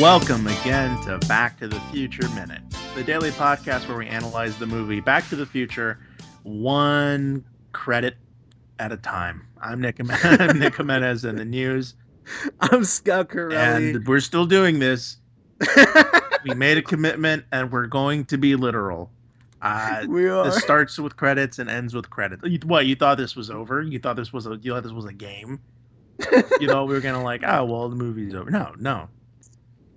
Welcome again to Back to the Future Minute, the daily podcast where we analyze the movie Back to the Future one credit at a time. I'm Nick, I'm Nick Jimenez in the news. I'm Scott Corelli. And we're still doing this. we made a commitment and we're going to be literal. Uh, we are. This starts with credits and ends with credits. You, what? You thought this was over? You thought this was a? You thought this was a game? you thought we were gonna like? Oh well, the movie's over. No, no.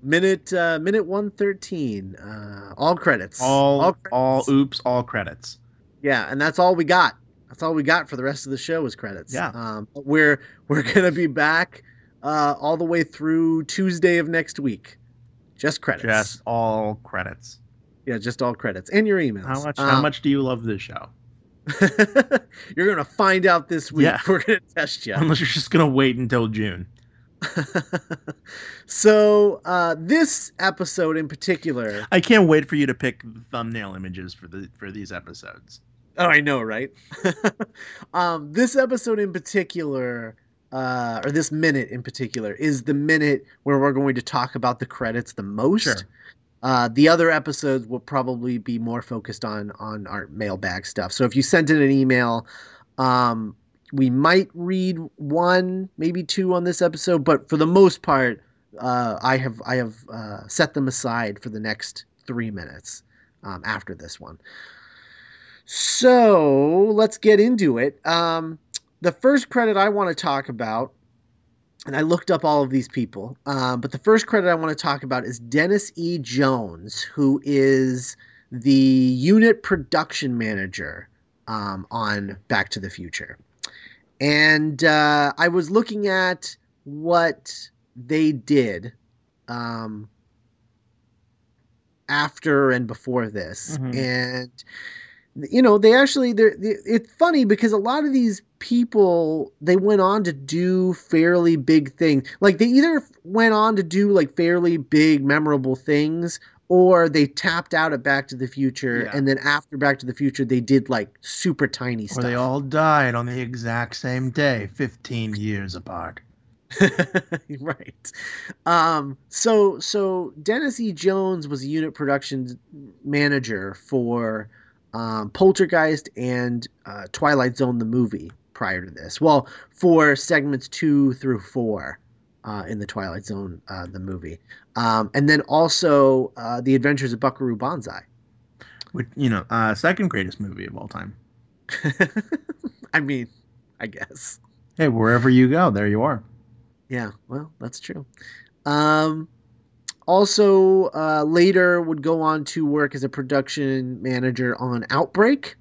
Minute uh, minute one thirteen. Uh, all credits. All all, credits. all oops. All credits. Yeah, and that's all we got. That's all we got for the rest of the show is credits. Yeah. Um, we're we're gonna be back uh, all the way through Tuesday of next week. Just credits. Just all credits. Yeah, just all credits and your emails. How much? Um, how much do you love this show? you're gonna find out this week. Yeah. We're gonna test you. Unless you're just gonna wait until June. so uh, this episode in particular, I can't wait for you to pick thumbnail images for the for these episodes. Oh, I know, right? um, this episode in particular, uh, or this minute in particular, is the minute where we're going to talk about the credits the most. Sure. Uh, the other episodes will probably be more focused on on our mailbag stuff. So if you sent in an email, um, we might read one, maybe two on this episode, but for the most part, uh, I have I have uh, set them aside for the next three minutes um, after this one. So let's get into it. Um, the first credit I want to talk about, and I looked up all of these people, um, but the first credit I want to talk about is Dennis E. Jones, who is the unit production manager um, on Back to the Future. And uh, I was looking at what they did um, after and before this. Mm-hmm. And you know they actually they're, it's funny because a lot of these people they went on to do fairly big things like they either went on to do like fairly big memorable things or they tapped out at back to the future yeah. and then after back to the future they did like super tiny stuff or they all died on the exact same day 15 years apart. Right. Um so so dennis e. Jones was a unit production manager for um, Poltergeist and uh, Twilight Zone the movie prior to this. Well, for segments two through four uh, in the Twilight Zone uh, the movie, um, and then also uh, the Adventures of Buckaroo Banzai, which you know, uh, second greatest movie of all time. I mean, I guess. Hey, wherever you go, there you are. Yeah, well, that's true. Um, also, uh, later would go on to work as a production manager on Outbreak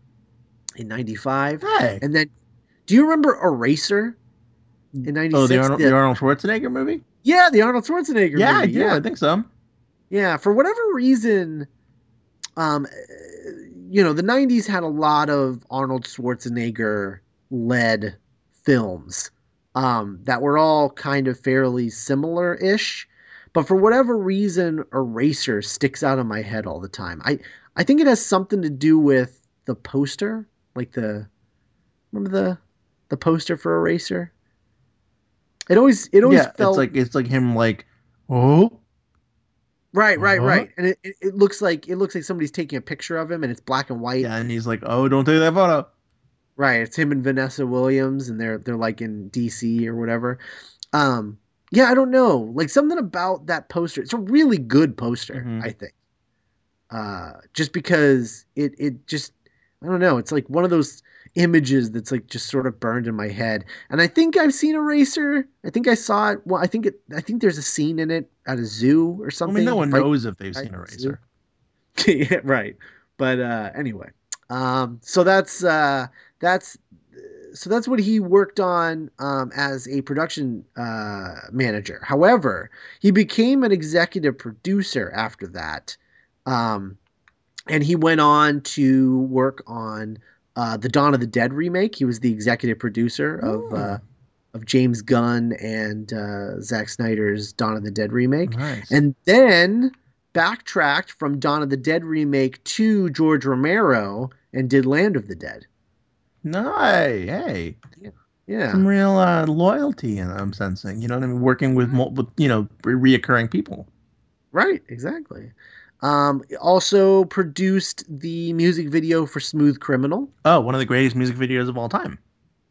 in '95. Hey. And then, do you remember Eraser in '96? Oh, the Arnold, the, the Arnold, Schwarzenegger movie? Yeah, the Arnold Schwarzenegger yeah, movie. Yeah, I think so. Yeah, for whatever reason, um, you know, the '90s had a lot of Arnold Schwarzenegger led films um, that were all kind of fairly similar ish but for whatever reason, Eraser sticks out of my head all the time. I I think it has something to do with the poster, like the remember the the poster for Eraser. It always it always yeah, felt it's like it's like him like oh Right, right, uh-huh. right. And it, it, it, looks like it looks like somebody's taking a picture of him and it's black and white. Yeah, and he's like, "Oh, don't take that photo." Right, it's him and Vanessa Williams and they're they're like in DC or whatever. Um yeah, I don't know. Like something about that poster. It's a really good poster, mm-hmm. I think. Uh, just because it it just I don't know. It's like one of those images that's like just sort of burned in my head. And I think I've seen Eraser. I think I saw it. Well, I think it. I think there's a scene in it at a zoo or something. I mean, no one right, knows if they've seen Eraser. yeah, right. But uh, anyway, um, so that's uh, that's so that's what he worked on um, as a production uh, manager. However, he became an executive producer after that, um, and he went on to work on uh, the Dawn of the Dead remake. He was the executive producer of uh, of James Gunn and uh, Zack Snyder's Dawn of the Dead remake, nice. and then backtracked from Dawn of the Dead remake to George Romero and did Land of the Dead. No, hey, yeah, yeah. some real uh, loyalty. I'm sensing. You know what I mean? Working with, with you know re- reoccurring people. Right, exactly. Um, also produced the music video for Smooth Criminal. Oh, one of the greatest music videos of all time.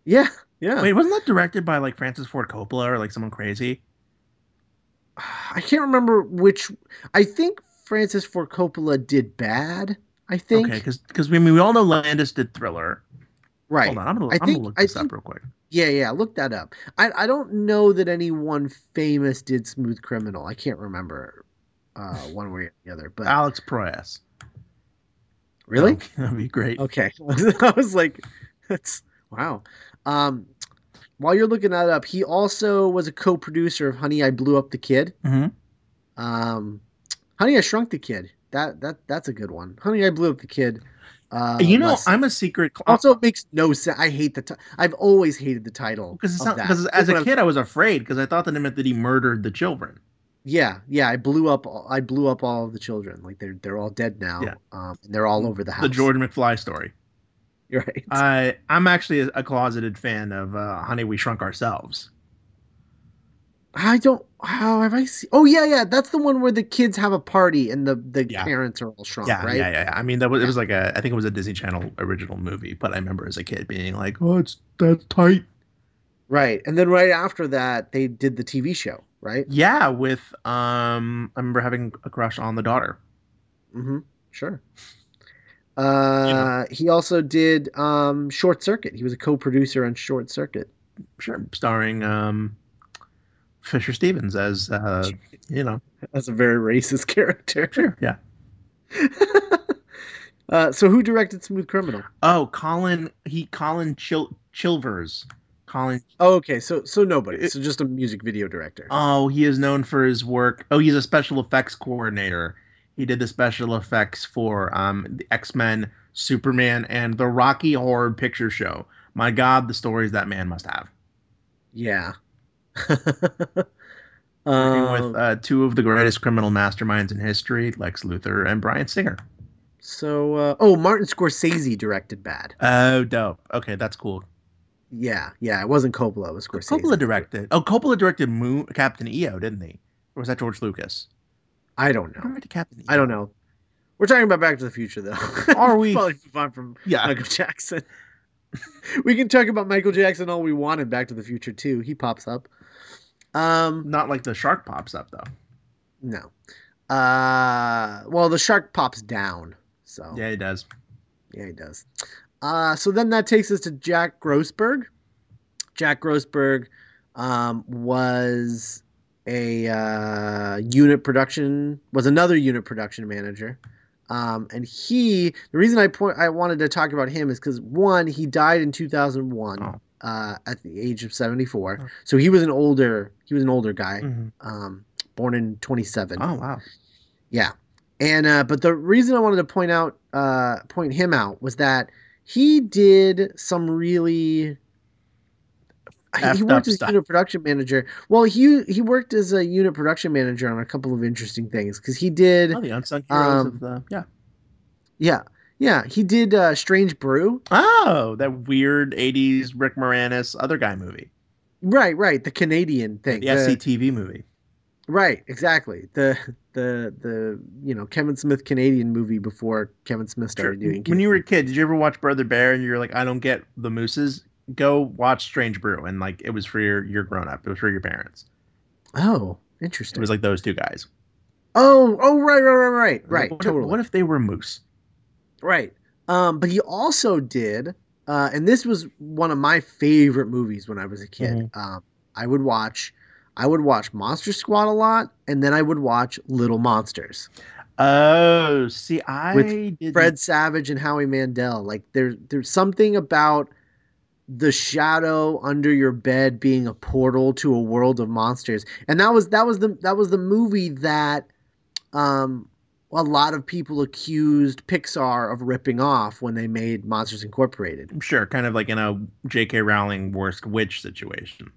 Yeah, yeah. Wait, wasn't that directed by like Francis Ford Coppola or like someone crazy? I can't remember which. I think Francis Ford Coppola did Bad. I think. Okay, because because we I mean we all know Landis did Thriller. Right. Hold on, I'm gonna, I I'm think- gonna look this think- up real quick. Yeah, yeah. Look that up. I I don't know that anyone famous did Smooth Criminal. I can't remember uh, one way or the other. But Alex Proyas. really, That'd be great. okay. I was like, that's wow. Um, while you're looking that up, he also was a co-producer of Honey, I Blew Up the Kid. hmm Um, Honey, I Shrunk the Kid. That that that's a good one. Honey, I Blew Up the Kid. Uh, you know, less- I'm a secret. also it makes no sense. I hate the. T- I've always hated the title because it's not because as a I'm- kid I was afraid because I thought that it meant that he murdered the children. Yeah, yeah. I blew up. I blew up all the children. Like they're they're all dead now. Yeah. Um, and they're all over the house. The George McFly story. You're right. I I'm actually a, a closeted fan of uh, Honey We Shrunk Ourselves. I don't. How have I seen? Oh yeah, yeah. That's the one where the kids have a party and the the Yeah. parents are all shrunk, yeah, right? yeah, yeah, yeah. I mean, that was it was like a I think it was a Disney Channel original movie, but I remember as a kid being like, "Oh, it's that's tight." Right. And then right after that, they did the TV show, right? Yeah, with um, I remember having a crush on the daughter. Mm-hmm. Sure. Uh, he also did um Short Circuit. He was a co-producer on Short Circuit. Sure, starring um, Fisher Stevens as uh, you know. as a very racist character. Sure, yeah. uh, so who directed Smooth Criminal? Oh, Colin, he Colin Chil- Chilvers. Colin. Oh, okay. So so nobody. So just a music video director. Oh, he is known for his work. Oh, he's a special effects coordinator. He did the special effects for um, the X Men, Superman, and the Rocky Horror Picture Show. My God, the stories that man must have. yeah. Working um, with uh, two of the greatest criminal masterminds in history, Lex Luthor and Bryan Singer. so uh, oh, Martin Scorsese directed Bad. Oh, dope. Okay, that's cool. Yeah, yeah. It wasn't Coppola. It was Scorsese. Coppola directed. Oh, Coppola directed Moon, Captain EO, didn't he? Or was that George Lucas? I don't know. directed Captain EO? I don't know. We're talking about Back to the Future, though. Are we? Probably move on from Yeah. Michael Jackson. we can talk about Michael Jackson all we want in Back to the Future too. He pops up. Um, Not like the shark pops up though. no. Uh, well, the shark pops down. So Yeah, he does. Yeah, he does. Uh, so then that takes us to Jack Grossberg. Jack Grossberg um, was a uh, unit production was another unit production manager, um, and he the reason I point I wanted to talk about him is because one he died in two thousand one Oh. uh, at the age of seventy four, Oh. so he was an older he was an older guy, Mhm. um, born in twenty seven. Oh wow. Yeah. And uh, but the reason I wanted to point out uh, point him out was that he did some really he worked as stuff. unit production manager. Well, he he worked as a unit production manager on a couple of interesting things because he did Oh, the unsung heroes Um, of the yeah. yeah yeah he did uh, Strange Brew Oh, that weird '80s Rick Moranis other guy movie, right right the Canadian thing the the- SCTV movie. right exactly the the the you know Kevin Smith Canadian movie before Kevin Smith Sure. started doing When you were a kid, did you ever watch Brother Bear and you're like, I don't get the mooses? Go watch Strange Brew, and like it was for your your grown up. It was for your parents. oh interesting. It was like those two guys. Oh, oh, right, right, right, right, right. What if- totally. What if they were moose? right. Um, but he also did, uh, and this was one of my favorite movies when I was a kid. Mm-hmm. Um, I would watch, I would watch Monster Squad a lot, and then I would watch Little Monsters. Oh, see, I With didn't- Fred Savage and Howie Mandel. Like there's there's something about the shadow under your bed being a portal to a world of monsters. And that was that was the that was the movie that um a lot of people accused Pixar of ripping off when they made Monsters Incorporated. Sure, kind of like in a J.K. Rowling worst witch situation.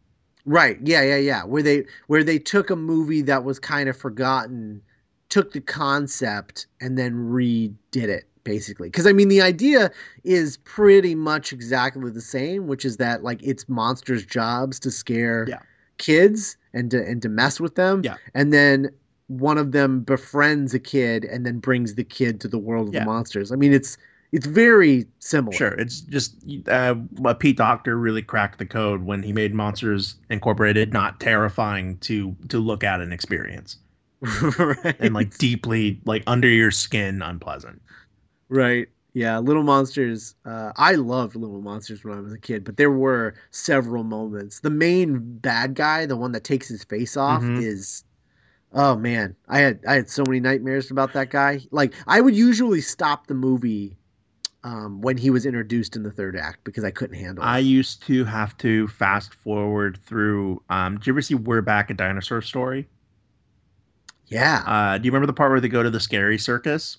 Right. Yeah, yeah, yeah. Where they where they took a movie that was kind of forgotten, took the concept and then redid it basically. Cuz I mean the idea is pretty much exactly the same, which is that like it's monsters' jobs to scare Yeah. kids and to and to mess with them. Yeah. And then one of them befriends a kid and then brings the kid to the world of Yeah. the monsters. I mean, it's it's very similar. Sure, it's just uh, Pete Docter really cracked the code when he made Monsters Incorporated not terrifying to to look at and experience, right. and like deeply like under your skin unpleasant. Right. Yeah, Little Monsters. Uh, I loved Little Monsters when I was a kid, but there were several moments. The main bad guy, the one that takes his face off, Mhm. is oh man, I had I had so many nightmares about that guy. Like I would usually stop the movie um, when he was introduced in the third act because I couldn't handle it. I used to have to fast forward through. Um, do you ever see We're Back a Dinosaur Story? Yeah. Uh, do you remember the part where they go to the scary circus?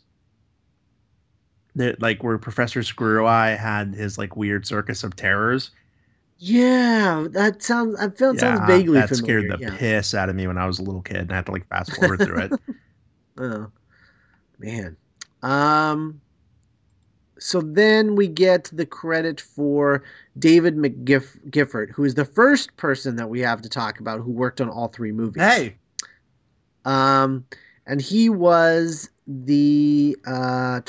That like where Professor Screw-Eye had his like weird circus of terrors. yeah, that sounds. I feel it sounds vaguely that familiar. scared the yeah. piss out of me when I was a little kid, and I had to like fast forward through it. Oh, man. Um. So then we get the credit for David McGiffert, who is the first person that we have to talk about who worked on all three movies. Hey, Um, and he was the uh,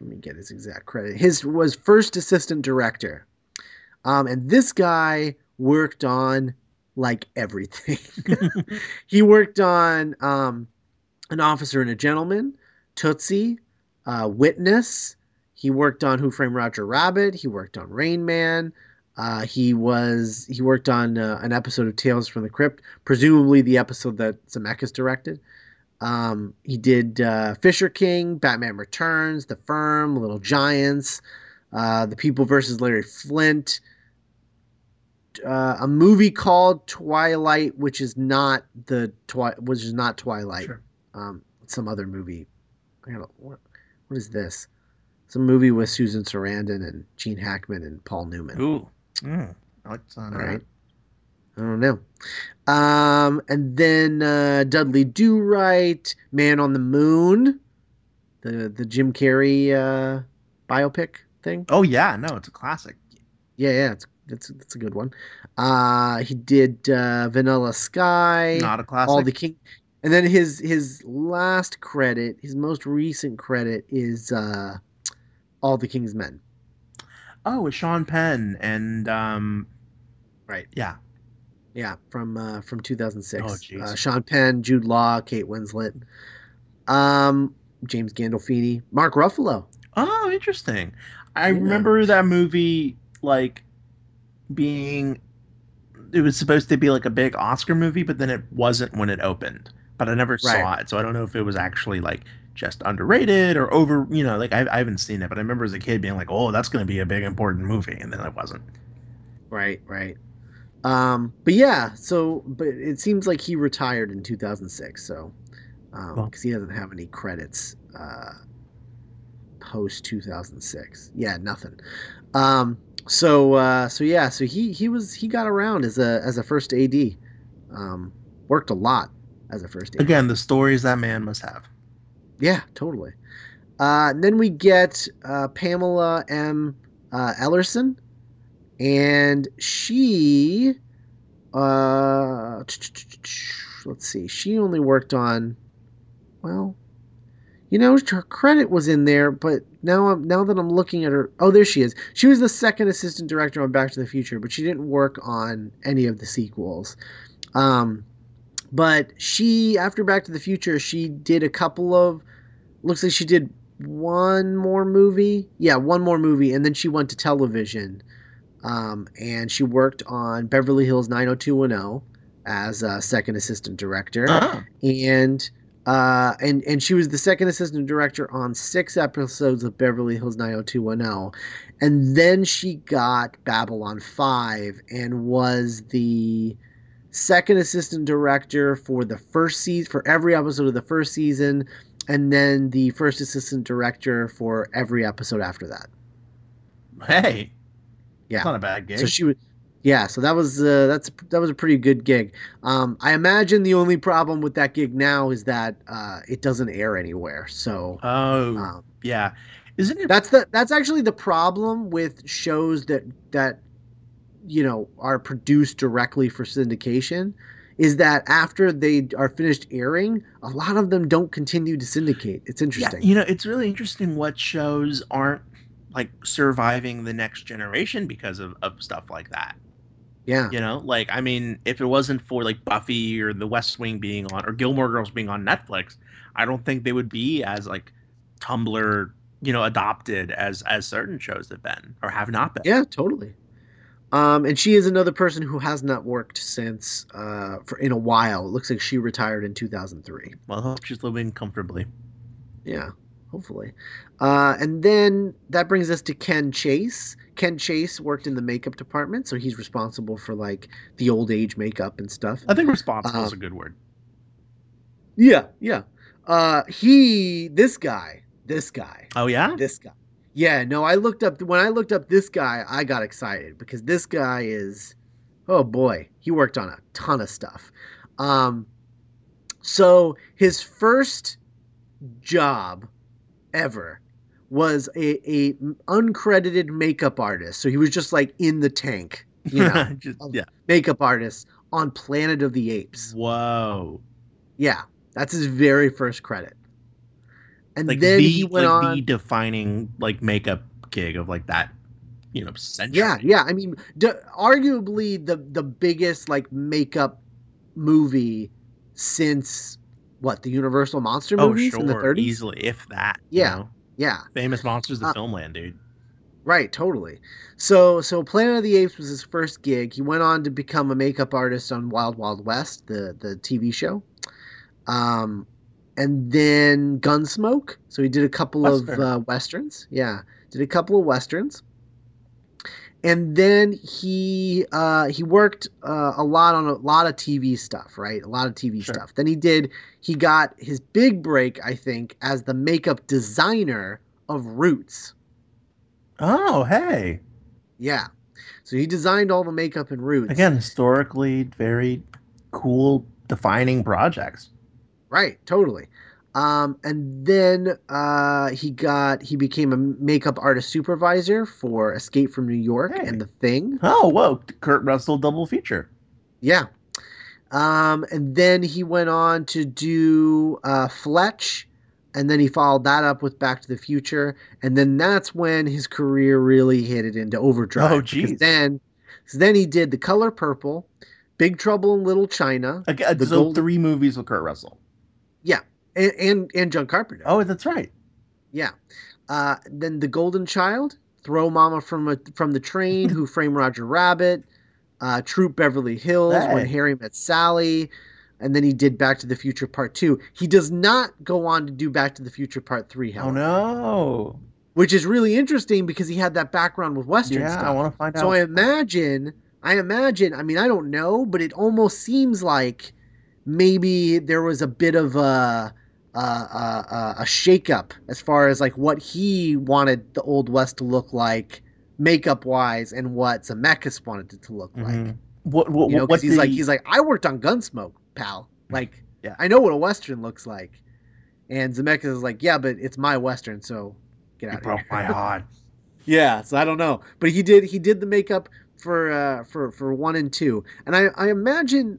let me get his exact credit. His was first assistant director. Um, and this guy worked on like everything. he worked on um, an officer and a gentleman, Tootsie, uh, Witness. He worked on Who Framed Roger Rabbit. He worked on Rain Man. Uh, he was he worked on uh, an episode of Tales from the Crypt, presumably the episode that Zemeckis directed. Um, he did uh, Fisher King, Batman Returns, The Firm, Little Giants, uh, The People versus Larry Flynt, uh, a movie called Twilight, which is not the twi- which is not Twilight. Sure. Um, some other movie. I gotta, what, what is this? Some movie with Susan Sarandon and Gene Hackman and Paul Newman. ooh, mm, I like the sound of All that. right. I don't know. Um, and then uh, Dudley Do Right, Man on the Moon, the the Jim Carrey uh, biopic thing. Oh yeah, no, it's a classic. Yeah, yeah, it's it's it's a good one. Uh, he did uh, Vanilla Sky, Not a classic. All the King, and then his his last credit, his most recent credit is uh, All the King's Men. oh, with Sean Penn and um, Right. yeah, Yeah, from uh, from 2006. Oh, uh, Sean Penn, Jude Law, Kate Winslet, um, James Gandolfini, Mark Ruffalo. Oh, interesting. I Yeah. remember that movie like being it was supposed to be like a big Oscar movie, but then it wasn't when it opened. But I never saw it, so I don't know if it was actually like just underrated or over. You know, like I, I haven't seen it, but I remember as a kid being like, "Oh, that's going to be a big important movie," and then it wasn't. Right, right. Um, but yeah, so but it seems like he retired in 2006, so because Well- he doesn't have any credits uh, post 2006. Yeah, nothing. Um, so uh, so yeah, so he he was he got around as a as a first AD. Um, worked a lot as a first AD. Again, the stories that man must have. Yeah, totally. Uh, then we get uh, Pamela M. Uh, Eilerson, and she, uh, let's see, she only worked on, well, you know, her credit was in there, but now I'm now that I'm looking at her, oh, there she is. She was the second assistant director on Back to the Future, but she didn't work on any of the sequels. Um, but she, after Back to the Future, she did a couple of looks like she did one more movie. Yeah, one more movie, and then she went to television. Um, and she worked on Beverly Hills 90210 as a second assistant director, Oh, and uh, and and she was the second assistant director on six episodes of Beverly Hills 90210, and then she got Babylon 5 and was the second assistant director for the first season for every episode of the first season and then the first assistant director for every episode after that. hey, Yeah. not a bad gig. So she was yeah, so that was uh, that's that was a pretty good gig. Um, I imagine the only problem with that gig now is that uh, it doesn't air anywhere. So oh, um, yeah, isn't it? that's the that's actually the problem with shows that that you know are produced directly for syndication is that after they are finished airing, a lot of them don't continue to syndicate. It's interesting. Yeah, you know, it's really interesting what shows aren't like surviving the next generation because of, of stuff like that. Yeah. You know, like I mean, if it wasn't for like Buffy or The West Wing being on or Gilmore Girls being on Netflix, I don't think they would be as like Tumblr, you know, adopted as as certain shows have been or have not been. Yeah, totally. Um, and she is another person who has not worked since uh, for in a while. It looks like she retired in 2003. Well, I hope she's living comfortably. Yeah, hopefully. Uh, and then that brings us to Ken Chase. Ken Chase worked in the makeup department, so he's responsible for like the old age makeup and stuff. I think responsible Um, is a good word. Yeah, yeah. Uh, he, this guy, this guy, Oh yeah, this guy. Yeah, no, I looked up when I looked up this guy, I got excited because this guy is oh boy, he worked on a ton of stuff. Um so his first job ever was a, a uncredited makeup artist. So he was just like in the tank, you know, Just- yeah. makeup artist on Planet of the Apes. Whoa. Yeah, that's his very first credit. And Like then the he went like on the defining like makeup gig of like that, you know, century. Yeah, yeah. I mean, d- arguably the the biggest like makeup movie since what the Universal monster Oh movies sure, in the 30s. easily if that. you Yeah. know? Yeah, Famous monsters of Uh, Filmland, dude. right, totally. So so Planet of the Apes was his first gig. He went on to become a makeup artist on Wild Wild West, the the TV show. Um and then Gunsmoke. So he did a couple Western. of uh, westerns. Yeah, did a couple of westerns. And then he uh, he worked uh, a lot on a lot of TV stuff, right? A lot of TV Sure. stuff. Then he did he got his big break, I think, as the makeup designer of Roots. Oh, hey. Yeah. So he designed all the makeup in Roots. Again, historically very cool defining projects. Right, totally. Um, and then uh, he got he became a makeup artist supervisor for Escape from New York Hey. and The Thing. Oh, whoa. Kurt Russell double feature. Yeah. Um, and then he went on to do uh, Fletch, and then he followed that up with Back to the Future, and then that's when his career really hit it into overdrive. Oh, geez. Then, 'cause then he did The Color Purple, Big Trouble in Little China, Again, The so Gold- three movies with Kurt Russell. And and, and John Carpenter. Oh, that's right. Yeah. Uh, then The Golden Child, Throw Mama from a, from the Train, Who Framed Roger Rabbit, uh, Troop Beverly Hills, When Harry Met Sally, and then he did Back to the Future Part 2. He does not go on to do Back to the Future Part 3, Oh no. which is really interesting because he had that background with Western Yeah, I want to find out. So I imagine, I imagine, I mean, I don't know, but it almost seems like maybe there was a bit of a a, a, a shakeup as far as like what he wanted the old west to look like, makeup wise, and what Zemeckis wanted it to look like. Mhm. What what You know, what he's the- like he's like I worked on Gunsmoke, pal. Like, Yeah. I know what a western looks like, and Zemeckis is like, yeah, but it's my western, so get you out of broke here. my heart. Yeah, so I don't know, but he did he did the makeup for uh for for one and two, and I I imagine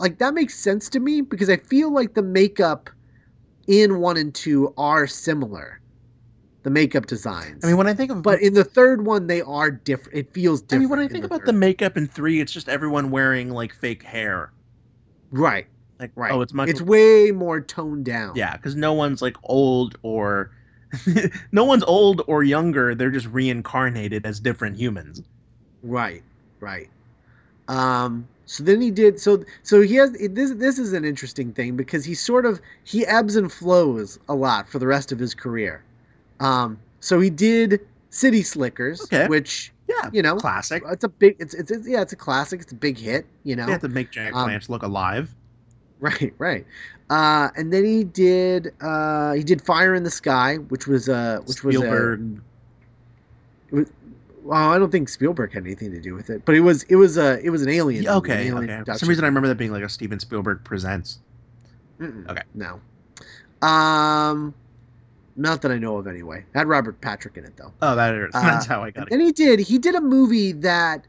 like that makes sense to me because I feel like the makeup in one and two are similar, the makeup designs. I mean, when I think of but in the third one they are different. It feels different. I mean, when I think the about third the makeup in three, it's just everyone wearing like fake hair. right, Like, right, oh, it's much. it's way more toned down. yeah, because no one's like old or no one's old or younger. They're just reincarnated as different humans. Right, right. Um, so then he did so. So he has this. This is an interesting thing because he sort of he ebbs and flows a lot for the rest of his career. Um, so he did City Slickers, Okay. which Yeah, you know classic. it's a big. It's, it's it's yeah, it's a classic. It's a big hit. You know, They have to make giant Um, plants look alive. right, right. Uh, and then he did uh, he did Fire in the Sky, which was uh, which was a, Spielberg. Well, I don't think Spielberg had anything to do with it, but it was it was a it was an alien. Yeah, movie, an okay, alien okay. For some reason, I remember that being like a Steven Spielberg presents. Mm-mm, Okay. No. Um, not that I know of anyway. Had Robert Patrick in it though. Oh, that is. Uh, That's how I got it. And he did he did a movie that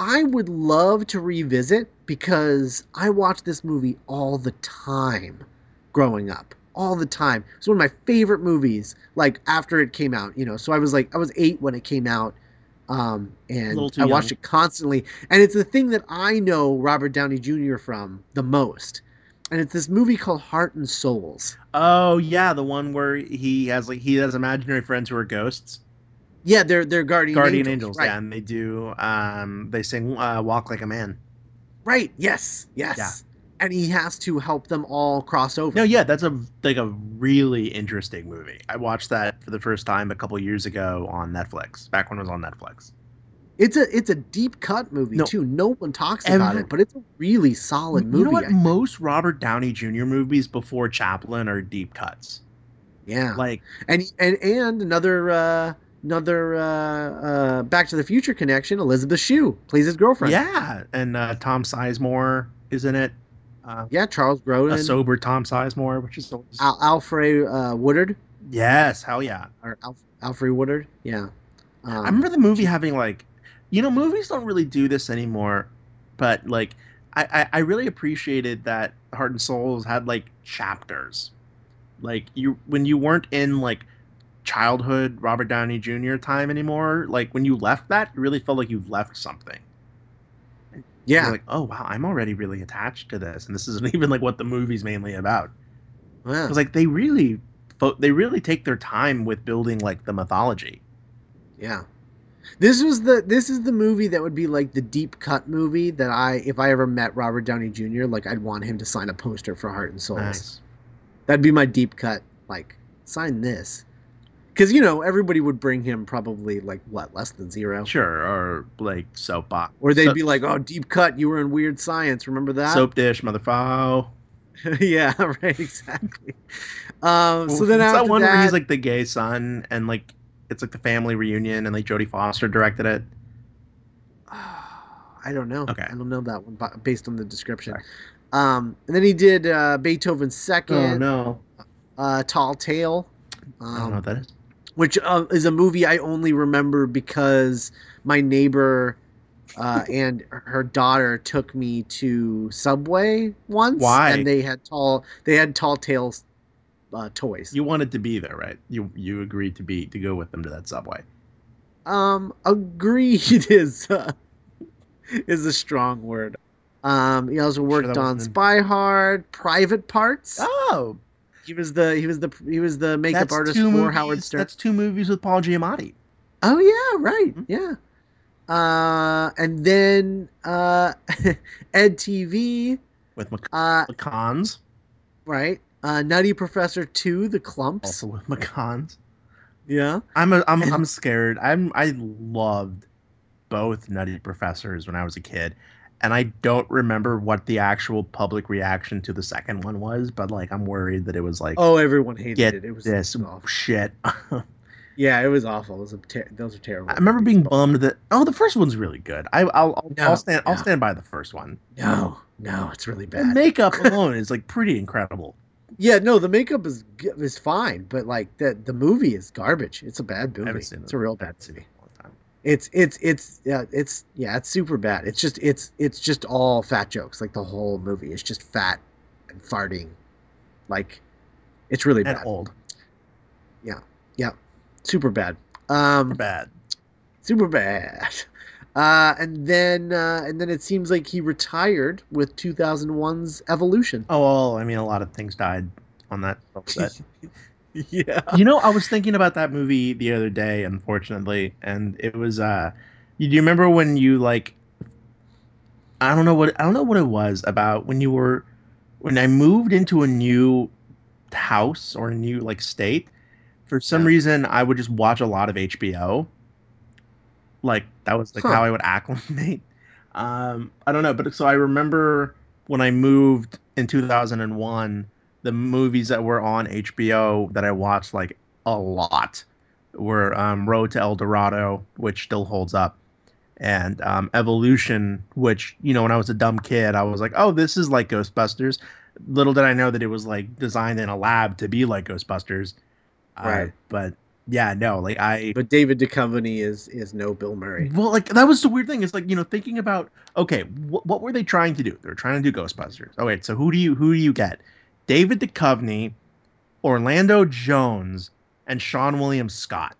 I would love to revisit because I watched this movie all the time growing up. All the time. It's one of my favorite movies, like after it came out, you know. So I was like I was eight when it came out. Um, and I young. watched it constantly. And it's the thing that I know Robert Downey Jr. from the most. And it's this movie called Heart and Souls. Oh yeah, the one where he has like he has imaginary friends who are ghosts. Yeah, they're they're guardian Guardian angels, angels, right? yeah, and they do um they sing uh, Walk Like a Man. Right. Yes. Yes. Yeah. And he has to help them all cross over. No, yeah, that's a like a really interesting movie. I watched that for the first time a couple years ago on Netflix, back when it was on Netflix. It's a it's a deep cut movie No. too. No one talks about it, but it's a really solid you movie. know what? Most Robert Downey Jr. movies before Chaplin are deep cuts. yeah. Like and and and another uh another uh uh Back to the Future connection. Elizabeth Shue plays his girlfriend. yeah, and uh, Tom Sizemore is in it. Uh, Yeah. Charles Grodin. a sober Tom Sizemore, which is always- Al- Alfred uh, Woodard yes, hell yeah. or Alf- Alfred Woodard. Yeah. Um, I remember the movie having like, you know, movies don't really do this anymore, but like, I, I, I really appreciated that Heart and Souls had like chapters, like you when you weren't in like childhood Robert Downey Jr. time anymore. Like when you left that, you really felt like you left something. Yeah. You're like, oh wow, I'm already really attached to this, and this isn't even like what the movie's mainly about. yeah. Was like they really, they really take their time with building like the mythology. Yeah. This was the this is the movie that would be like the deep cut movie that I if I ever met Robert Downey Jr. like I'd want him to sign a poster for Heart and Souls. Nice. That'd be my deep cut like sign this. Cuz you know everybody would bring him probably like what less than 0 Sure, or like soapbox, or they'd So- be like oh deep cut you were in Weird Science remember that? soap dish, motherfucker. yeah, right exactly. Um so then that one that, where he's like the gay son, and like it's like the family reunion, and like Jodie Foster directed it. I don't know. Okay. I don't know that one based on the description. Okay. Um, and then he did uh, Beethoven's Second, Oh no, uh, Tall Tale, I don't know um, what that is. Which uh, is a movie I only remember because my neighbor uh, and her daughter took me to Subway once. Why? And they had tall they had Tall Tales uh, toys. You wanted to be there, right? You you agreed to be to go with them to that subway. Um, agreed is uh, is a strong word. Um, he also worked that on Spy Hard, Private Parts. Oh, He was the he was the he was the makeup that's artist for movies. Howard Stern. That's two movies with Paul Giamatti. Oh yeah, right. Mhm. Yeah. Uh, and then uh, Ed TV. With Mc- Uh, McCons, right. Uh, Nutty Professor Two, The Klumps. also with McCons. Yeah. I'm a, I'm And- I'm scared. I'm I loved both Nutty Professors when I was a kid, and I don't remember what the actual public reaction to the second one was. But like, I'm worried that it was like Oh, everyone hated it. It was this awful. shit. Yeah, it was awful. It was a ter- those are terrible. I remember being bummed that oh the first one's really good. I I'll I'll, No, I'll stand I'll stand by the first one. No, no, it's really The bad. makeup alone is like pretty incredible. Yeah, no, the makeup is is fine, but like the the movie is garbage. It's a bad movie. It's the- a real bad haven't seen it movie. in a long time. It's it's it's yeah it's yeah it's super bad. It's just it's it's just all fat jokes. Like the whole movie is just fat and farting. Like it's really And bad. old, Yeah. Yeah. Super bad. Um, bad. super bad. Uh, and then uh, and then it seems like he retired with 2001's Evolution. Oh well, I mean a lot of things died on that set. yeah. you know, I was thinking about that movie the other day, unfortunately, and it was uh you do you remember when you like I don't know what I don't know what it was about when you were when I moved into a new house or a new like state, for some Yeah. reason I would just watch a lot of HBO. Like that was like Huh. how I would acclimate. Um I don't know, but so I remember when I moved in 2001 the movies that were on HBO that I watched like a lot were um, Road to El Dorado, which still holds up, and um, Evolution, which you know when I was a dumb kid, I was like, oh, this is like Ghostbusters. Little did I know that it was like designed in a lab to be like Ghostbusters. Uh, Right. but yeah, no, like I. But David Duchovny is is no Bill Murray. Well, like that was the weird thing. Is like you know thinking about okay, wh- what were they trying to do? They were trying to do Ghostbusters. Oh wait, so who do you who do you get? David Duchovny, Orlando Jones, and Seann William Scott.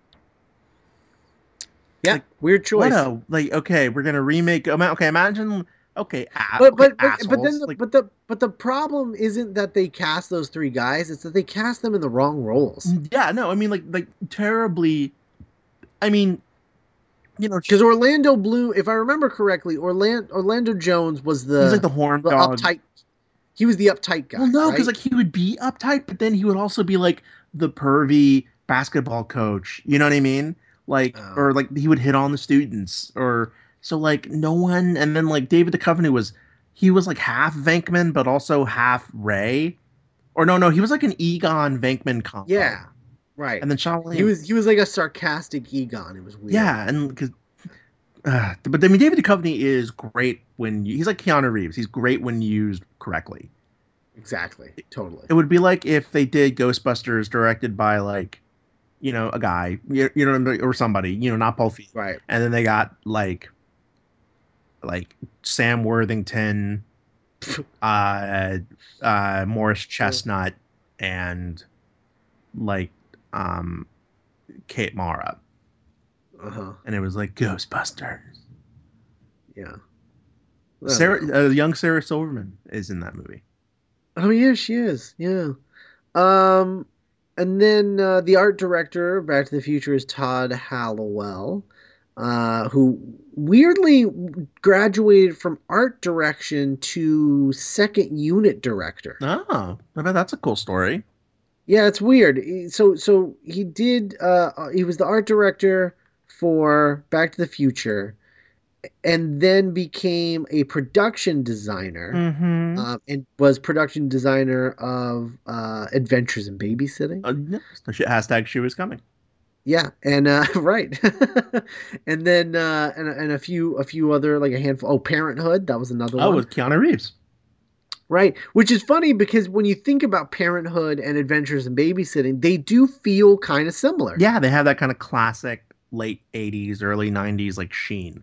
Yeah, Like, weird choice. A like okay, we're gonna remake. Okay, imagine okay, a- but okay, but but, but then the, like, but the but the problem isn't that they cast those three guys; it's that they cast them in the wrong roles. Mm, yeah, no, I mean like like terribly. I mean, you know, Because Orlando Bloom, if I remember correctly, Orlando Orlando Jones was the he's like the horn the dog. uptight. He was the uptight guy. Well, no, because right? like he would be uptight, but then he would also be like the pervy basketball coach. You know what I mean? Like, Oh. or like he would hit on the students, or so like no one. And then like David Duchovny was, he was like half Venkman, but also half Ray. Or no, no, he was like an Egon Venkman combo. yeah, right. and then Sean he was he was like a sarcastic Egon. It was weird. yeah, and because. Uh, but I mean, David Duchovny is great when you, he's like Keanu Reeves. He's great when used correctly. exactly, totally. It would be like if they did Ghostbusters directed by like, you know, a guy, you, you know, or somebody, you know, not Paul Feig, Right. and then they got like, like Sam Worthington, uh, uh, Morris Chestnut, and like, um, Kate Mara, Uh huh. and it was like Ghostbusters. Yeah. Sarah, uh, young Sarah Silverman is in that movie. Oh yeah, she is. Yeah. Um, and then uh, the art director Back to the Future is Todd Hallowell, uh, who weirdly graduated from art direction to second unit director. Oh, I bet that's a cool story. Yeah, it's weird. So so he did. Uh, he was the art director for Back to the Future, and then became a production designer. Mm-hmm. um, and was production designer of uh, Adventures in Babysitting. Uh, yeah, hashtag she was coming. Yeah, and uh, right, and then uh, and, and a few a few other like a handful. Oh, Parenthood, that was another Oh, one. with Keanu Reeves. Right, which is funny because when you think about Parenthood and Adventures in Babysitting, they do feel kind of similar. Yeah, they have that kind of classic late '80s, early '90s like sheen.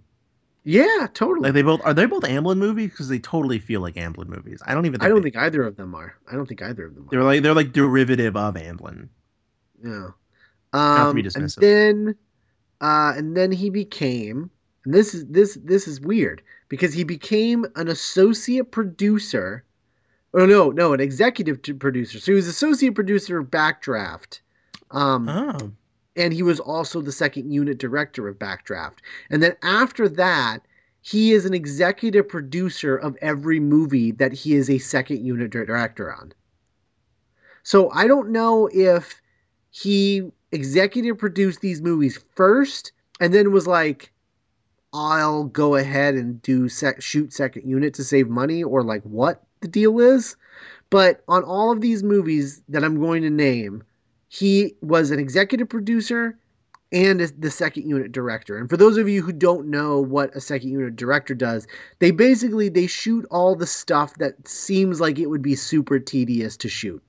yeah, totally. Like they both are they both Amblin movies because they totally feel like Amblin movies. I don't even. Think I don't they- think either of them are. I don't think either of them are. they're like they're like derivative of Amblin. Yeah. to Um, be and then, uh, and then he became, and this is this this is weird because he became an associate producer. Oh no, no, an executive producer. So he was associate producer of Backdraft, um, Oh, and he was also the second unit director of Backdraft. And then after that, he is an executive producer of every movie that he is a second unit director on. So I don't know if he executive produced these movies first and then was like, I'll go ahead and do sec- shoot second unit to save money or like what the deal is. But on all of these movies that I'm going to name, he was an executive producer and the second unit director. And for those of you who don't know what a second unit director does, they basically they shoot all the stuff that seems like it would be super tedious to shoot.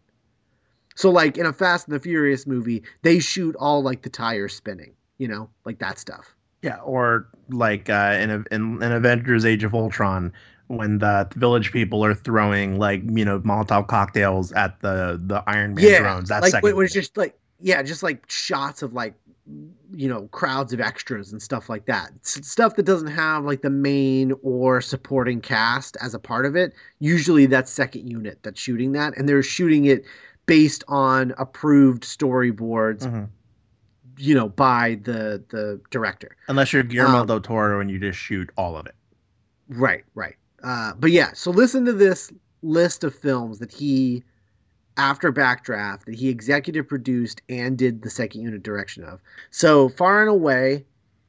So like in a Fast and the Furious movie, they shoot all like the tires spinning, you know, like that stuff. yeah, or like uh, in, in in Avengers: Age of Ultron, when the village people are throwing like you know Molotov cocktails at the the Iron Man yeah, drones. That's like second. it was just like yeah, just like shots of like you know crowds of extras and stuff like that. S- stuff that doesn't have like the main or supporting cast as a part of it. Usually that's second unit that's shooting that, and they're shooting it based on approved storyboards, Mhm. you know, by the the director. Unless you're Guillermo Um, del Toro and you just shoot all of it. Right, right. Uh, but yeah, so listen to this list of films that he, after Backdraft, that he executive produced and did the second unit direction of. So far and away,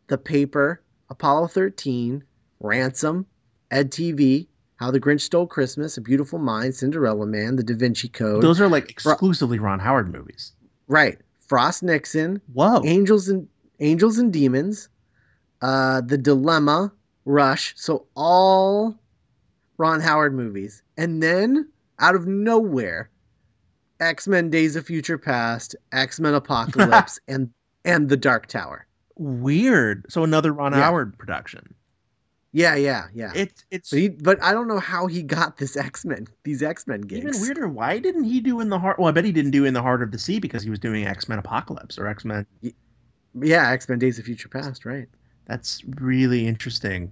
The Paper, Apollo 13, Ransom, Ed TV, How the Grinch Stole Christmas, A Beautiful Mind, Cinderella Man, The Da Vinci Code. Those are like exclusively Ron Howard movies. right. Frost Nixon, Whoa. Angels and Angels and Demons, uh, The Dilemma, Rush. So all Ron Howard movies, and then out of nowhere, X Men: Days of Future Past, X Men: Apocalypse, and and The Dark Tower. Weird. So another Ron Yeah. Howard production. Yeah, yeah, yeah. It's it's but, he, but I don't know how he got this X Men, these X Men gigs. even weirder. Why didn't he do in the heart? Well, I bet he didn't do in the heart of the sea because he was doing X Men Apocalypse or X Men. Yeah, X Men Days of Future Past, right? That's really interesting,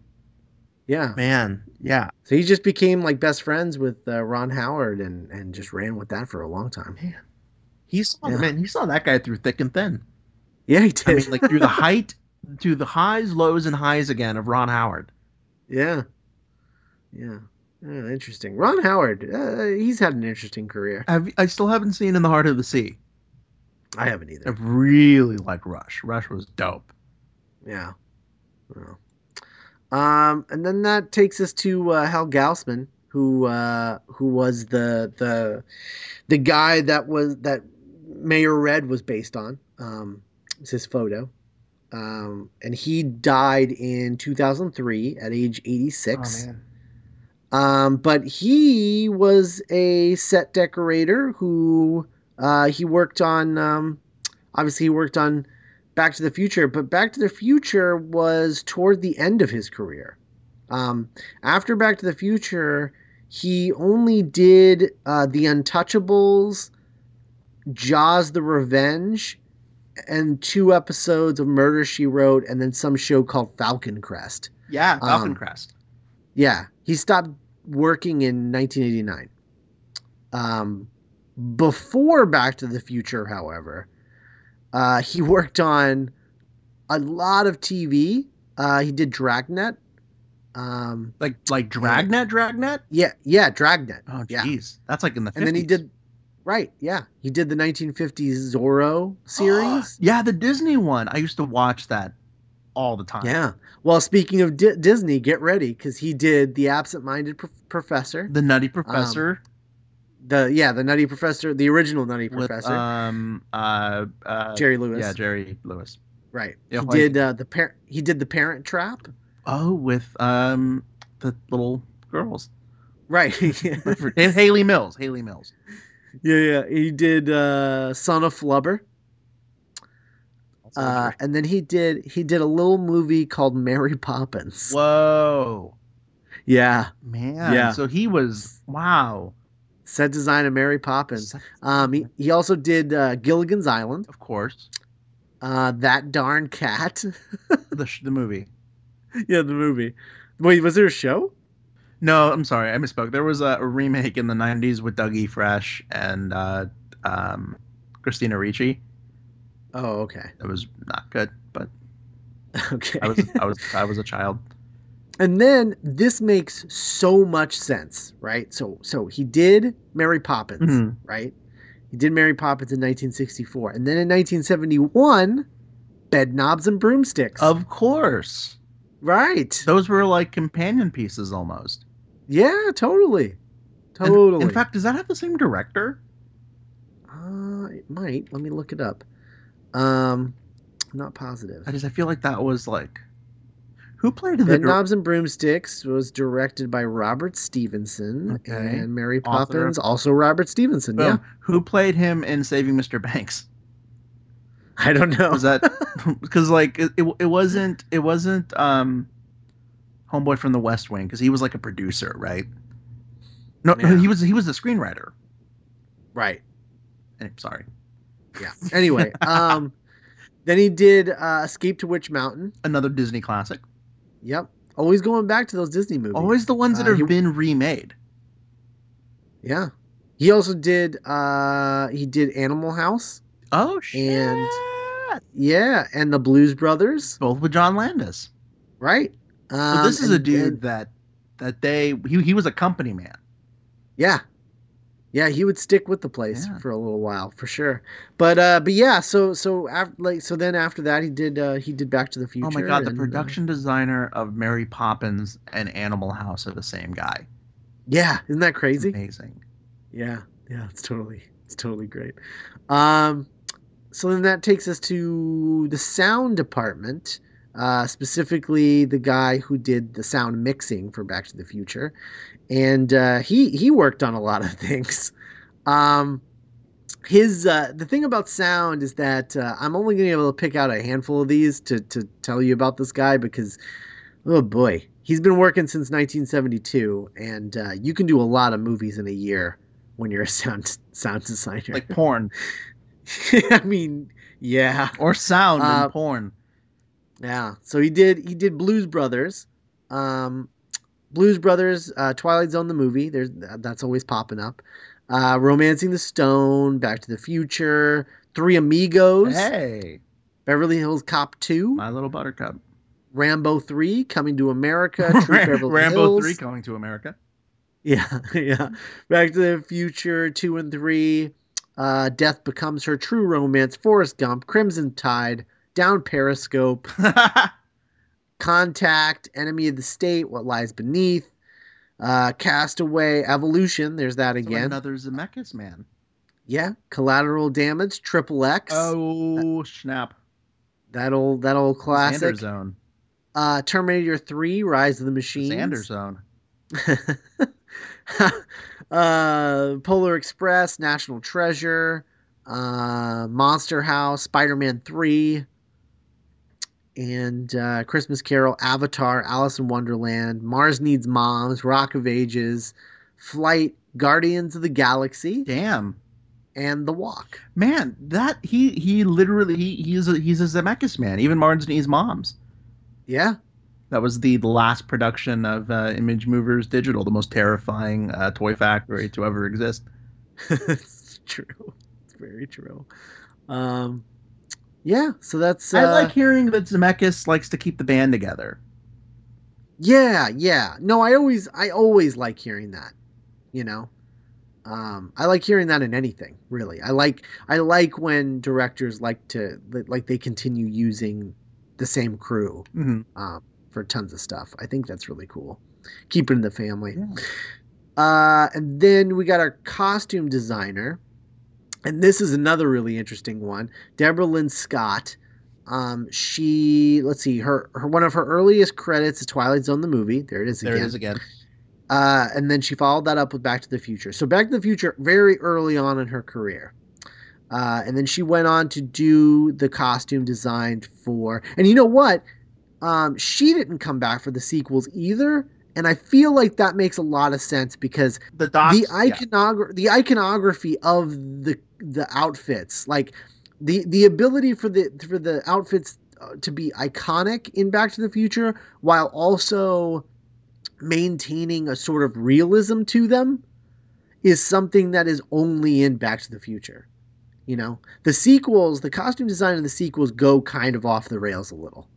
Yeah. man. Yeah, So he just became like best friends with uh, Ron Howard and and just ran with that for a long time. Man. he saw Yeah. man. He saw that guy through thick and thin. Yeah, he did. I mean, like through the height, through the highs, lows, and highs again of Ron Howard. yeah, yeah. Yeah, interesting. Ron Howard, uh, he's had an interesting career. Have, I still haven't seen In the Heart of the Sea. I haven't either. I really like Rush. Rush was dope. Yeah. Well. Um, and then that takes us to uh, Hal Gausman, who uh, who was the the the guy that was that Mayor Red was based on. Um, it's his photo. Um, and he died in 2003 at age 86. man. Um, but he was a set decorator who uh, he worked on. Um, obviously, he worked on Back to the Future, but Back to the Future was toward the end of his career. Um, after Back to the Future, he only did uh, The Untouchables, Jaws: The Revenge, and two episodes of Murder She Wrote, and then some show called Falcon Crest. Yeah, Falcon Um, Crest. Yeah, he stopped working in 1989. Um, before Back to the Future, however, uh, he worked on a lot of TV. Uh, he did Dragnet. Um, Like like Dragnet, Dragnet. yeah, yeah, Dragnet. Oh, Yeah. jeez, that's like in the. 50s. And then he did, right? Yeah, he did the 1950s Zorro series. yeah, the Disney one. I used to watch that all the time. yeah. Well, speaking of Di- Disney, get ready because he did the Absent-Minded Pro- Professor. the Nutty Professor The yeah, the Nutty Professor, the original Nutty with Professor. um uh, uh Jerry Lewis. Yeah, Jerry Lewis. right. He like- did uh, the par- He did the Parent Trap. Oh, with um the little girls. Right. And Hayley Mills. Hayley Mills. yeah, yeah. He did uh, Son of Flubber. Uh, and then he did he did a little movie called Mary Poppins. Whoa, Yeah, man. Yeah. So he was wow. Set design of Mary Poppins. Um, he, he also did uh, Gilligan's Island. of course, Uh, that darn cat. the sh- the movie. yeah, the movie. Wait, was there a show? No, I'm sorry, I misspoke. There was a, a remake in the '90s with Dougie Fresh and uh, um, Christina Ricci. Oh, okay, It was not good, but okay. I was I was I was a child. And then this makes so much sense, right? So, so he did Mary Poppins, Mhm. right? He did Mary Poppins in 1964, and then in 1971, Bed Knobs and Broomsticks. Of course, right? those were like companion pieces almost. Yeah, totally, And- totally. in fact, does that have the same director? uh, it might. Let me look it up. Um, I'm not positive. I just I feel like that was like who played the Knobs and Broomsticks was directed by Robert Stevenson, Okay. and Mary Author. Poppins also Robert Stevenson. Boom. Yeah, Who played him in Saving Mr. Banks? I don't know. Was that because like it, it, it wasn't it wasn't um homeboy from the West Wing because he was like a producer, right? No, no, Yeah. he was he was a screenwriter. right? Sorry, Yeah. Anyway, um, then he did uh, Escape to Witch Mountain. another Disney classic. Yep. Always going back to those Disney movies. Always the ones that Uh, have he- been remade. Yeah. He also did. uh He did Animal House. Oh shit! And- Yeah, and the Blues Brothers. both with John Landis. Right. So Um, this is a dude and- that that they he, he was a company man. Yeah. Yeah, he would stick with the place Yeah. for a little while for sure. But uh but yeah, so so after like so then after that he did uh he did Back to the Future. oh my god, the and, uh, production designer of Mary Poppins and Animal House are the same guy. yeah, isn't that crazy? Amazing. Yeah, yeah, it's totally it's totally great. Um so then that takes us to the sound department. Uh, specifically, the guy who did the sound mixing for Back to the Future, and uh, he he worked on a lot of things. Um, his uh, the thing about sound is that uh, I'm only going to be able to pick out a handful of these to to tell you about this guy because oh boy, he's been working since 1972, and uh, you can do a lot of movies in a year when you're a sound sound designer. Like porn. I mean, yeah, or sound Uh, and porn. Yeah. So he did he did Blues Brothers, um, Blues Brothers, uh, Twilight Zone the movie. There's that's always popping up. Uh, Romancing the Stone, Back to the Future, Three Amigos, Hey, Beverly Hills Cop Two, My Little Buttercup. Rambo Three, Coming to America, True Beverly Rambo Hills. Three coming to America. Yeah, yeah. Back to the Future two and three. Uh, Death becomes her true romance. Forrest Gump, Crimson Tide, Down Periscope, Contact, Enemy of the State, What Lies Beneath, uh, Castaway, Evolution. There's that So again. Another Zemeckis man. Yeah, Collateral Damage, Triple X. Oh snap! that old that old classic. Xander Zone. Uh, Terminator Three, Rise of the Machines. Xander Zone. uh, Polar Express, National Treasure, uh, Monster House, Spider Man 3, and uh, Christmas Carol, Avatar, Alice in Wonderland, Mars Needs Moms, Rock of Ages, Flight, Guardians of the Galaxy, Damn. and The Walk. Man, that he he literally he he's a he's a Zemeckis man. Even Martin's Knees Moms. Yeah, That was the, the last production of uh, ImageMovers Digital, the most terrifying uh, toy factory to ever exist. it's true. It's very true. Um, yeah, so that's. Uh, I like hearing that Zemeckis likes to keep the band together. Yeah, yeah. No, I always I always like hearing that. You know. Um I like hearing that in anything, really. I like I like when directors like to like they continue using the same crew hmm um for tons of stuff. I think that's really cool. Keep it in the family. Yeah. Uh and then we got our costume designer. And this is another really interesting one. Deborah Lynn Scott. Um, she let's see, her, her one of her earliest credits is Twilight Zone the movie. There it is There again. it is again. Uh, and then she followed that up with Back to the Future. So Back to the Future very early on in her career. Uh, and then she went on to do the costume designed for. And you know what? Um, she didn't come back for the sequels either. And I feel like that makes a lot of sense because The docs. the yeah. the iconography of the the outfits, like the the ability for the for the outfits uh, to be iconic in Back to the Future, while also maintaining a sort of realism to them, is something that is only in Back to the Future. You know, the sequels, the costume design in the sequels go kind of off the rails a little.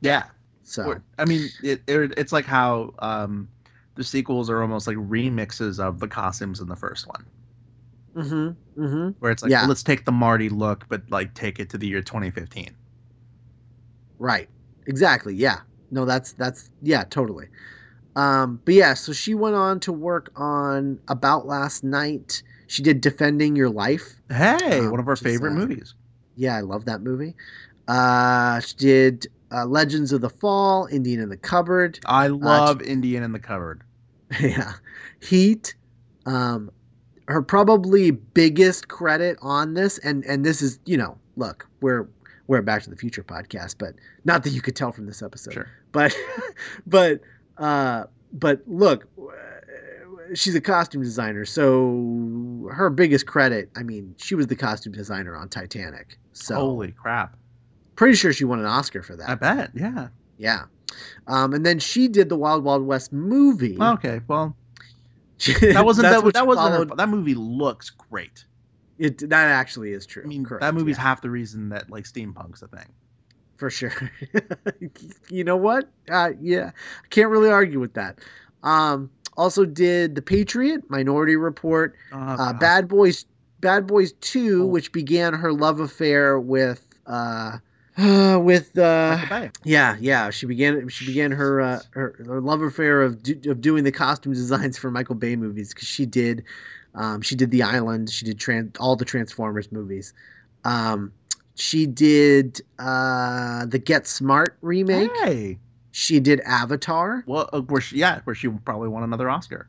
Yeah. So Or- I mean, it, it, it's like how um, the sequels are almost like remixes of the costumes in the first one, mm-hmm, mm-hmm. where it's like, Yeah. let's take the Marty look, but like take it to the year 2015. Right. Exactly. Yeah. No, that's that's yeah, totally. Um, but yeah, so she went on to work on About Last Night. She did Defending Your Life. Hey, Um, one of our which is, favorite uh, movies. Yeah, I love that movie. Uh, she did uh, Legends of the Fall, Indian in the Cupboard. I love Indian in the Cupboard. yeah. Heat. Um, her probably biggest credit on this, and and this is you know, look, we're we're a Back to the Future podcast, but not that you could tell from this episode. Sure. but but uh but look she's a costume designer so her biggest credit i mean she was the costume designer on titanic so Holy crap! Pretty sure she won an oscar for that I bet. Yeah. yeah um and then she did the wild wild west movie Okay. Well, that wasn't that. That wasn't. Her, that movie looks great. it that actually is true I mean, Correct, that movie's yeah, half the reason that like steampunk's a thing. for sure you know what uh yeah i can't really argue with that um also did the patriot minority report Oh, uh, Bad Boys Bad Boys 2, Oh. which began her love affair with uh, uh with uh yeah, yeah, she began she began her uh, her, her love affair of do, of doing the costume designs for Michael Bay movies cuz she did um she did The Island, she did tran- all the Transformers movies. Um she did uh the Get Smart remake. Hey. She did Avatar. Well, uh, where she, yeah, where she probably won another Oscar.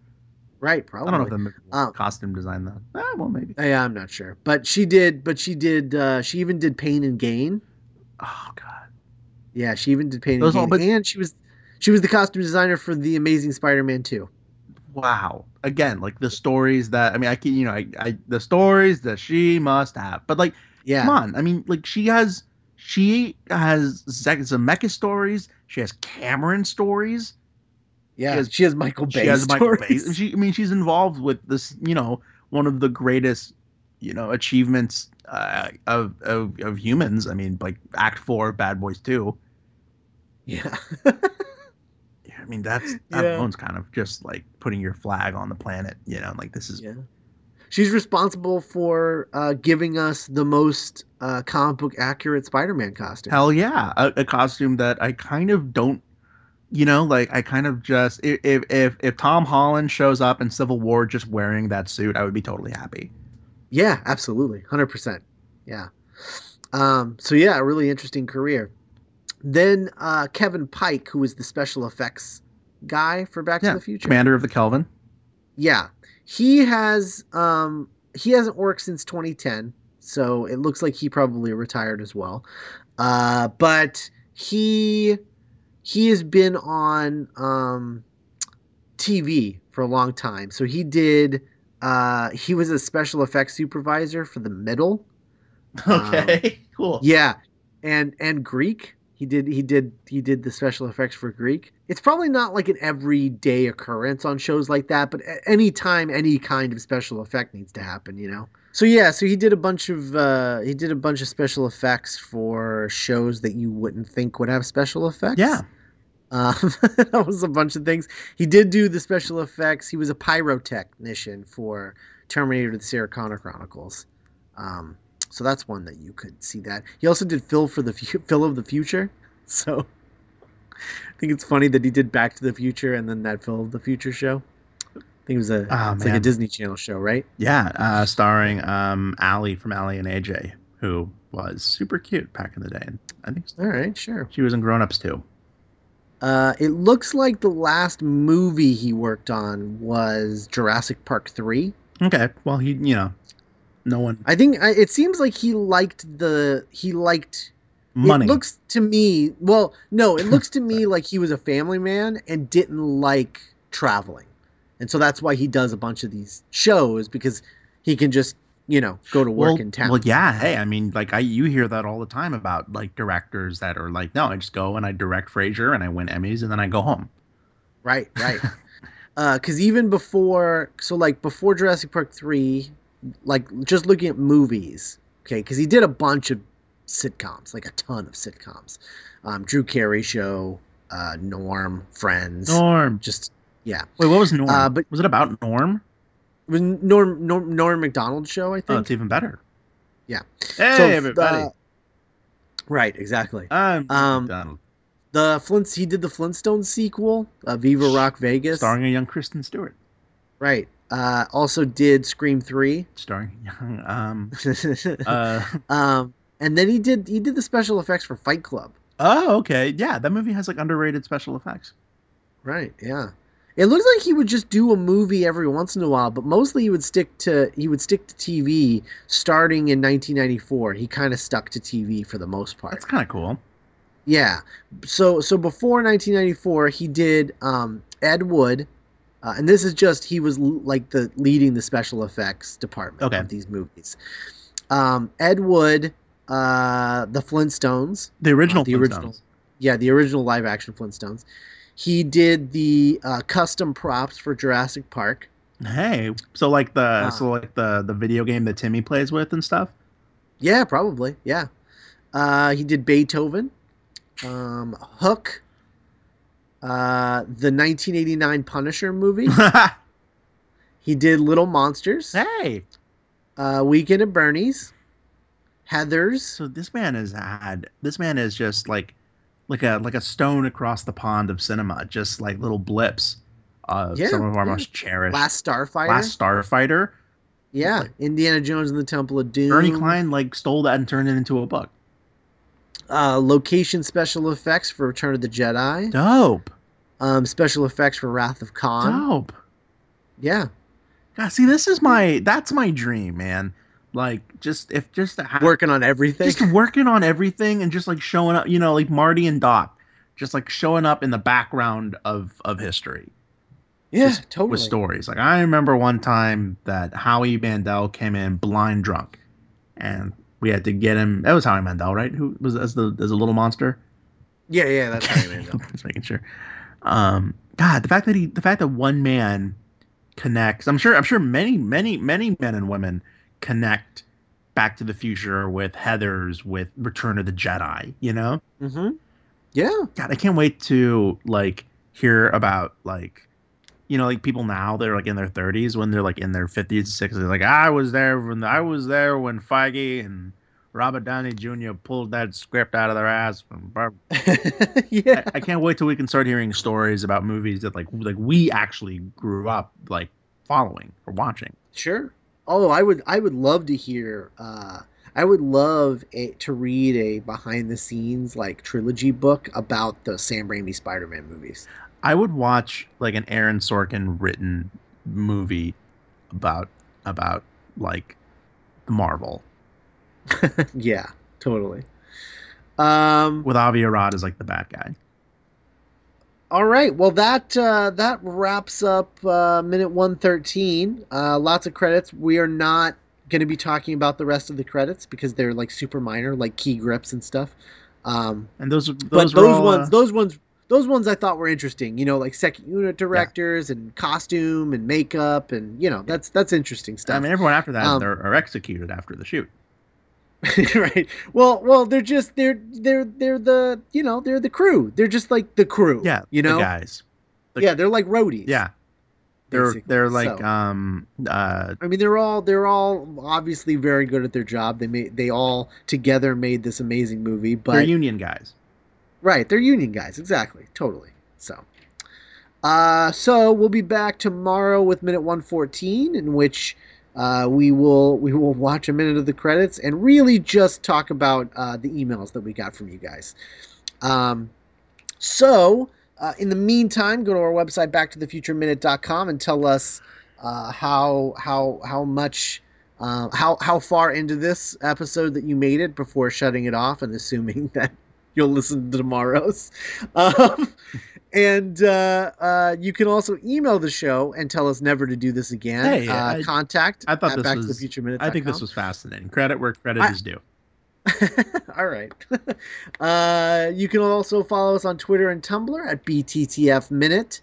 Right, probably. I don't know if the Um, costume design though. Ah, well, maybe. Yeah, I'm not sure, but she did. But she did. Uh, she even did Pain and Gain. Oh god. Yeah, she even did Pain Those and all- but- and she was she was the costume designer for the Amazing Spider-Man 2. Wow. Again, like the stories that I mean, I can you know, I, I the stories that she must have. But like, Yeah, come on. I mean, like she has she has Zek- Zemeckis stories. She has Cameron stories. yeah. she has- she has Michael Bay she has Michael Bay. stories. She, I mean, she's involved with this. You know, one of the greatest, you know, achievements uh, of, of of humans. I mean, like Act Four, Bad Boys Two. Yeah, Yeah, I mean, that's that Yeah. kind of just like putting your flag on the planet. You know, like this is yeah. She's responsible for uh, giving us the most uh, comic book accurate Spider-Man costume. hell yeah, a, a costume that I kind of don't. You know, like I kind of just if if, if Tom Holland shows up in Civil War just wearing that suit, I would be totally happy. Yeah, absolutely, hundred percent. Yeah. Um, so yeah, a really interesting career. Then uh, Kevin Pike, who was the special effects guy for Back Yeah, to the Future. Commander of the Kelvin. Yeah, he has. Um, he hasn't worked since 2010, so it looks like he probably retired as well. Uh, but he he has been on um, TV for a long time. So he did. Uh, he was a special effects supervisor for the middle. Okay, cool. Yeah, and and Greek. He did he did he did the special effects for Greek. It's probably not like an everyday occurrence on shows like that, but a- anytime any kind of special effect needs to happen, you know. So yeah, so he did a bunch of uh he did a bunch of special effects for shows that you wouldn't think would have special effects. Yeah. Um, that was a bunch of things. He did do the special effects. He was a pyrotechnician for Terminator: The Sarah Connor Chronicles. Um, so that's one that you could see that. He also did Phil for the Phil of the Future. So I think it's funny that he did Back to the Future and then that Phil of the Future show. I think it was a Oh, it's like a. Disney Channel show, right? Yeah, uh, starring um, Aly from Aly and AJ, who was super cute back in the day. And I think All right, sure. she was in Grown Ups too. Uh, it looks like the last movie he worked on was Jurassic Park three. Okay, well he, you know, no one I think I, it seems like he liked the he liked money. It looks to me, well, no, it looks to me like he was a family man and didn't like traveling. And so that's why he does a bunch of these shows because he can just, you know, go to work well, in town. well, yeah. Hey, I mean, like I, you hear that all the time about like directors that are like, no, I just go and I direct Frasier and I win Emmys and then I go home. Right, right. Because even before, so like before Jurassic Park 3, like just looking at movies, okay, because he did a bunch of sitcoms, like a ton of sitcoms. Um, Drew Carey Show, uh, Norm, Friends, Norm. just, yeah. Wait, what was Norm? Uh, but- was it about Norm? It was Norm, Norm, Norm Macdonald Show, I Oh, think. it's even better. Yeah. Hey, So, everybody. uh, right, exactly. I'm um, Donald, The Flint, he did the Flintstones sequel, uh, Viva Rock Vegas. starring a young Kristen Stewart, Right. Uh, also did Scream Three. starring young. Um. Uh. um, and then he did he did the special effects for Fight Club. Oh, okay. Yeah, that movie has like underrated special effects. Right. Yeah. It looks like he would just do a movie every once in a while, but mostly he would stick to he would stick to TV. Starting in 1994, he kind of stuck to TV for the most part. That's kind of cool. Yeah. So so before 1994, he did um, Ed Wood, uh, and this is just he was l- like the leading the special effects department Okay. of these movies. Um, Ed Wood, uh, the Flintstones, The original. Uh, the original. Yeah, the original live action Flintstones. He did the uh, custom props for Jurassic Park. Hey, so like the Uh. so like the the video game that Timmy plays with and stuff. Yeah, probably. Yeah. Uh, he did Beethoven, um, Hook, uh, the 1989 Punisher movie. He did Little Monsters, hey, uh, Weekend at Bernie's, Heather's. so this man has had this man is just like like a like a stone across the pond of cinema, just like little blips of Yeah, some of our yeah. most cherished. Last Starfighter. Last Starfighter. yeah, Indiana Jones and the Temple of Doom. Ernie Cline like stole that and turned it into a book. Uh, location special effects for Return of the Jedi. Dope, Um, special effects for Wrath of Khan. dope. Yeah. God, see, this is my that's my dream, man. Like just if just Working on everything. just working on everything and just like showing up, you know, like Marty and Doc, just like showing up in the background of of history yeah, just totally. with stories. Like I remember one time that Howie Mandel came in blind drunk, and we had to get him. That was Howie Mandel, right? Who was as the as a little monster? Yeah, yeah, that's how you made it. Just making sure. Um, God, the fact that he, the fact that one man connects. I'm sure. I'm sure many, many, many men and women connect Back to the Future with Heather's with Return of the Jedi. You know. Mm-hmm. Yeah. God, I can't wait to like hear about like you know like people now they're like in their 30s when they're like in their 50s and 60s like I was there when I was there when Feige and Robert Downey Jr. pulled that script out of their ass yeah. I, I can't wait till we can start hearing stories about movies that like like we actually grew up like following or watching. Sure. Although I would, I would love to hear. Uh, I would love a, to read a behind the scenes like trilogy book about the Sam Raimi Spider-Man movies. I would watch like an Aaron Sorkin written movie about about like the Marvel yeah, totally. Um, with Avi Arad as like the bad guy. All right. Well, that uh, that wraps up uh, minute one thirteen. Uh, lots of credits. We are not going to be talking about the rest of the credits because they're like super minor, like key grips and stuff. Um, And those those, but those all, ones, uh, those ones, those ones I thought were interesting. You know, like second unit directors and costume and makeup, and you know, that's that's interesting stuff. I mean, everyone after that Um, they're, are executed after the shoot. right. Well, well, they're just they're they're they're the you know they're the crew. They're just like the crew. Yeah, you know. the guys. the- yeah, they're like roadies. Yeah, they're basically. they're like So- um uh I mean, they're all they're all obviously very good at their job. They made they all together made this amazing movie. But they're union guys. right, they're union guys. Exactly. Totally. So. Uh, so we'll be back tomorrow with minute 114 in which uh, we will we will watch a minute of the credits and really just talk about uh, the emails that we got from you guys. Um, so uh, in the meantime, go to our website backtothefutureminute.com and tell us uh, how how how much uh, how how far into this episode that you made it before shutting it off and assuming that you'll listen to tomorrow's. Um, and uh, uh, you can also email the show and tell us never to do this again. Hey, uh, I- contact I thought at this back to was- the future minute. I think this was fascinating. Credit where credit I- is due. All right. uh, you can also follow us on Twitter and Tumblr at BTTF Minute.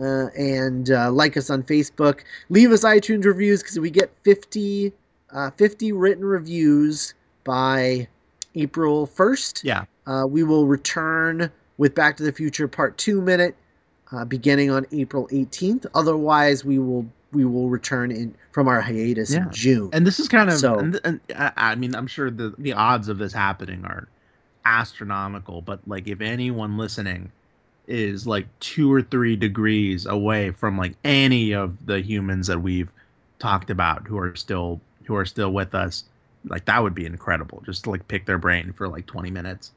Uh, and uh, like us on Facebook. Leave us iTunes reviews because we get 50, uh, 50 written reviews by April 1st. Yeah, Uh, we will return with Back to the Future Part 2 Minute uh, beginning on April 18th. Otherwise, we will we will return in from our hiatus Yeah. in June. and this is kind of. So- and, and I, I mean, I'm sure the the odds of this happening are astronomical. But like, if anyone listening is like two or three degrees away from like any of the humans that we've talked about who are still who are still with us, like that would be incredible. Just to like pick their brain for like 20 minutes.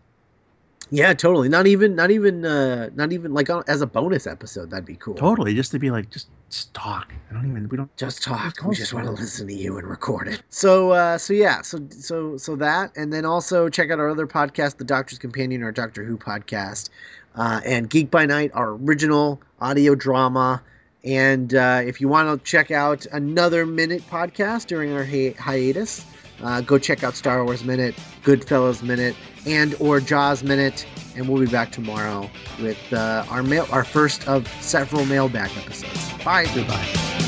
Yeah, totally. Not even, not even, uh, not even like on, as a bonus episode. That'd be cool. Totally, just to be like, just, just talk. I don't even. We don't. Just talk. Just We just want to listen to you and record it. So, uh, so yeah, so so so that, and then also check out our other podcast, The Doctor's Companion, our Doctor Who podcast, uh, and Geek by Night, our original audio drama. And uh, if you want to check out another minute podcast during our hi- hiatus, uh, go check out Star Wars Minute, Goodfellas Minute, and or Jaws Minute, and we'll be back tomorrow with uh, our mail, our first of several mailbag episodes. Bye. Goodbye.